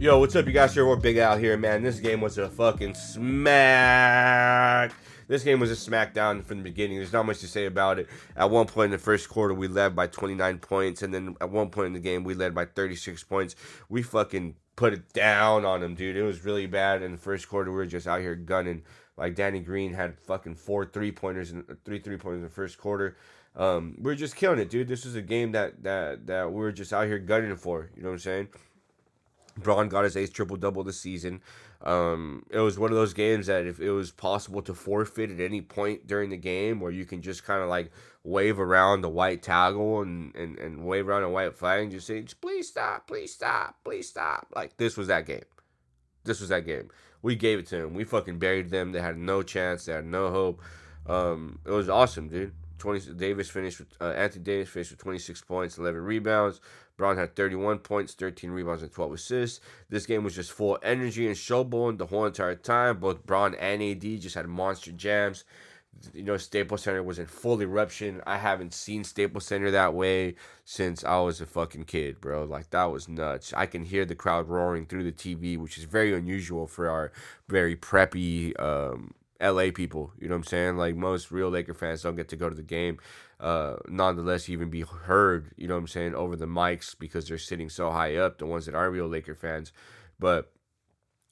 Yo, what's up, you guys? Here, we're Big Al here, man. This game was a fucking smack. This game was a smackdown from the beginning. There's not much to say about it. At one point in the first quarter, we led by 29 points, and then at one point in the game, we led by 36 points. We fucking put it down on them, dude. It was really bad. In the first quarter, we were just out here gunning. Like Danny Green had fucking four three pointers and three three pointers in the first quarter. Um, we are just killing it, dude. This was a game that that that we were just out here gunning for. You know what I'm saying? Bron got his eighth triple double this season. Um, it was one of those games that if it was possible to forfeit at any point during the game, where you can just kind of like wave around the white towel and, and, and wave around a white flag and just say, please stop, please stop, please stop. Like this was that game. This was that game. We gave it to them. We fucking buried them. They had no chance. They had no hope. Um, it was awesome, dude. 20 Davis finished with uh, Anthony Davis finished with 26 points, 11 rebounds. Bron had 31 points, 13 rebounds, and 12 assists. This game was just full energy and showboating the whole entire time. Both Bron and AD just had monster jams. You know, Staples Center was in full eruption. I haven't seen Staples Center that way since I was a fucking kid, bro. Like that was nuts. I can hear the crowd roaring through the TV, which is very unusual for our very preppy um, LA people. You know what I'm saying? Like most real Laker fans don't get to go to the game. Uh, nonetheless, even be heard, you know what I'm saying, over the mics because they're sitting so high up, the ones that are real Laker fans. But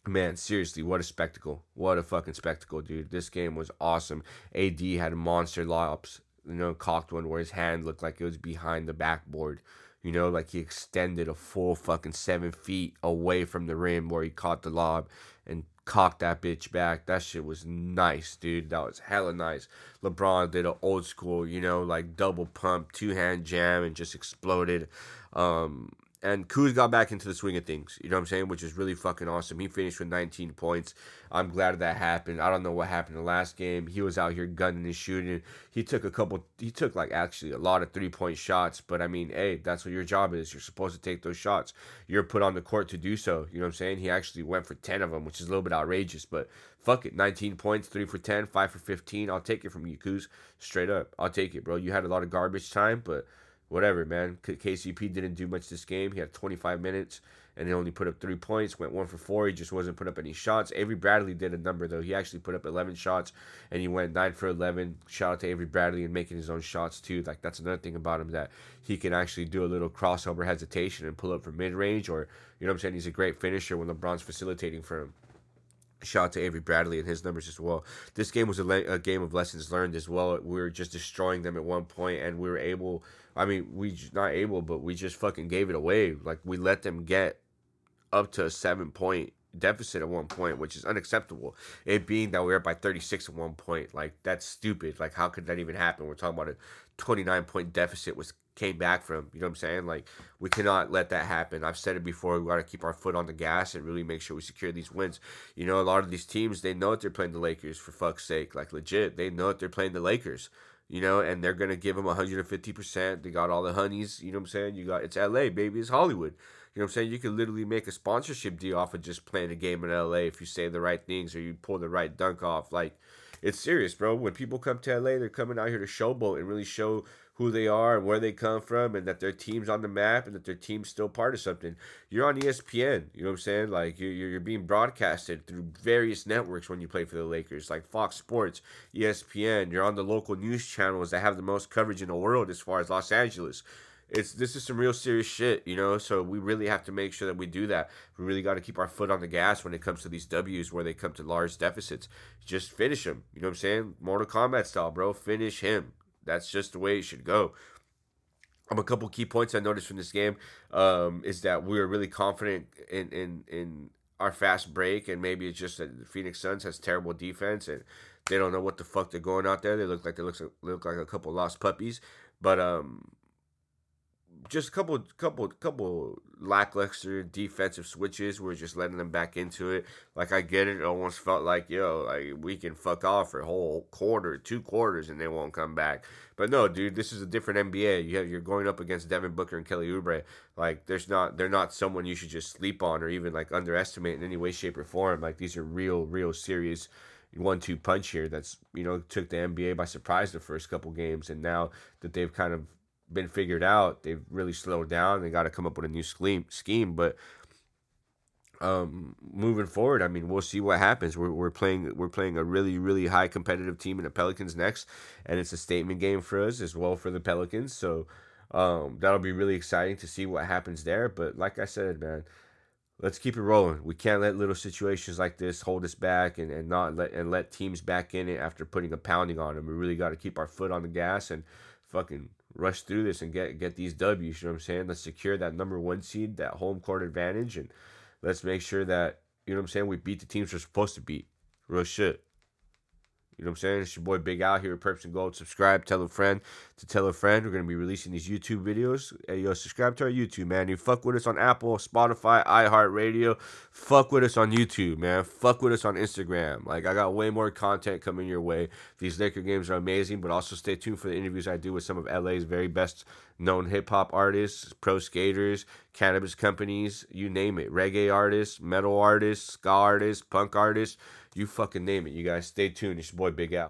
man, seriously, what a spectacle. What a fucking spectacle, dude. This game was awesome. AD had monster lobs, you know, cocked one where his hand looked like it was behind the backboard. You know, like he extended a full fucking seven feet away from the rim where he caught the lob and cocked that bitch back. That shit was nice, dude. That was hella nice. LeBron did an old school, you know, like double pump, two hand jam, and just exploded. Um, and Kuz got back into the swing of things, you know what I'm saying, which is really fucking awesome. He finished with 19 points. I'm glad that happened. I don't know what happened in the last game. He was out here gunning and shooting. He took a couple, he took like actually a lot of three point shots, but I mean, hey, that's what your job is. You're supposed to take those shots. You're put on the court to do so, you know what I'm saying? He actually went for 10 of them, which is a little bit outrageous, but fuck it. 19 points, 3 for 10, 5 for 15. I'll take it from you, Kuz. Straight up. I'll take it, bro. You had a lot of garbage time, but whatever, man. KCP didn't do much this game. He had 25 minutes and he only put up three points. Went one for four. He just wasn't put up any shots. Avery Bradley did a number though. He actually put up 11 shots and he went nine for 11. Shout out to Avery Bradley and making his own shots too. Like that's another thing about him that he can actually do a little crossover hesitation and pull up from mid range, or you know what I'm saying. He's a great finisher when LeBron's facilitating for him. Shout out to Avery Bradley and his numbers as well. This game was a, le- a, game of lessons learned as well. We were just destroying them at one point, and we were able. I mean, we not able, but we just fucking gave it away. Like we let them get up to a seven point deficit at one point, which is unacceptable. It being that we were by 36 at one point, like that's stupid. Like how could that even happen? We're talking about a 29 point deficit was came back from. You know what I'm saying? Like we cannot let that happen. I've said it before. We got to keep our foot on the gas and really make sure we secure these wins. You know, a lot of these teams they know that they're playing the Lakers for fuck's sake. Like legit, they know that they're playing the Lakers. You know, and they're gonna give them 150. percent They got all the honeys. You know what I'm saying? You got it's L.A. baby. It's Hollywood. You know what I'm saying? You can literally make a sponsorship deal off of just playing a game in LA if you say the right things or you pull the right dunk off. Like, it's serious, bro. When people come to LA, they're coming out here to showboat and really show who they are and where they come from and that their team's on the map and that their team's still part of something. You're on ESPN, you know what I'm saying? Like you're, you're being broadcasted through various networks when you play for the Lakers, like Fox Sports, ESPN. You're on the local news channels that have the most coverage in the world as far as Los Angeles it's this is some real serious shit, you know. So we really have to make sure that we do that. We really got to keep our foot on the gas when it comes to these W's where they come to large deficits. Just finish him. You know what I'm saying? Mortal Kombat style, bro. Finish him. That's just the way it should go. Um, a couple key points I noticed from this game um, is that we were really confident in in in our fast break, and maybe it's just that the Phoenix Suns has terrible defense and they don't know what the fuck they're going out there. They look like they look look like a couple lost puppies, but um, just a couple, couple, couple lackluster defensive switches. We're just letting them back into it. Like I get it. It almost felt like yo, like we can fuck off for a whole quarter, two quarters, and they won't come back. But no, dude, this is a different NBA. You have, you're going up against Devin Booker and Kelly Oubre. Like there's not, they're not someone you should just sleep on or even like underestimate in any way, shape, or form. Like these are real, real serious one-two punch here. That's you know took the NBA by surprise the first couple games, and now that they've kind of been figured out. They've really slowed down. They got to come up with a new scheme. Scheme, but um, moving forward, I mean, we'll see what happens. We're, we're playing we're playing a really really high competitive team in the Pelicans next, and it's a statement game for us as well for the Pelicans. So um, that'll be really exciting to see what happens there. But like I said, man, let's keep it rolling. We can't let little situations like this hold us back and, and not let and let teams back in it after putting a pounding on them. We really got to keep our foot on the gas and fucking rush through this and get get these W's. You know what I'm saying? Let's secure that number one seed, that home court advantage, and let's make sure that you know what I'm saying. We beat the teams we're supposed to beat. Real shit. You know what I'm saying? It's your boy Big Al here with Purps and Gold. Subscribe, tell a friend to tell a friend. We're gonna be releasing these YouTube videos. Hey yo, subscribe to our YouTube, man. You fuck with us on Apple, Spotify, iHeartRadio. Fuck with us on YouTube, man. Fuck with us on Instagram. Like I got way more content coming your way. These Laker games are amazing, but also stay tuned for the interviews I do with some of LA's very best known hip hop artists, pro skaters, cannabis companies, you name it. Reggae artists, metal artists, ska artists, punk artists you fucking name it. You guys stay tuned. It's your boy Big Al.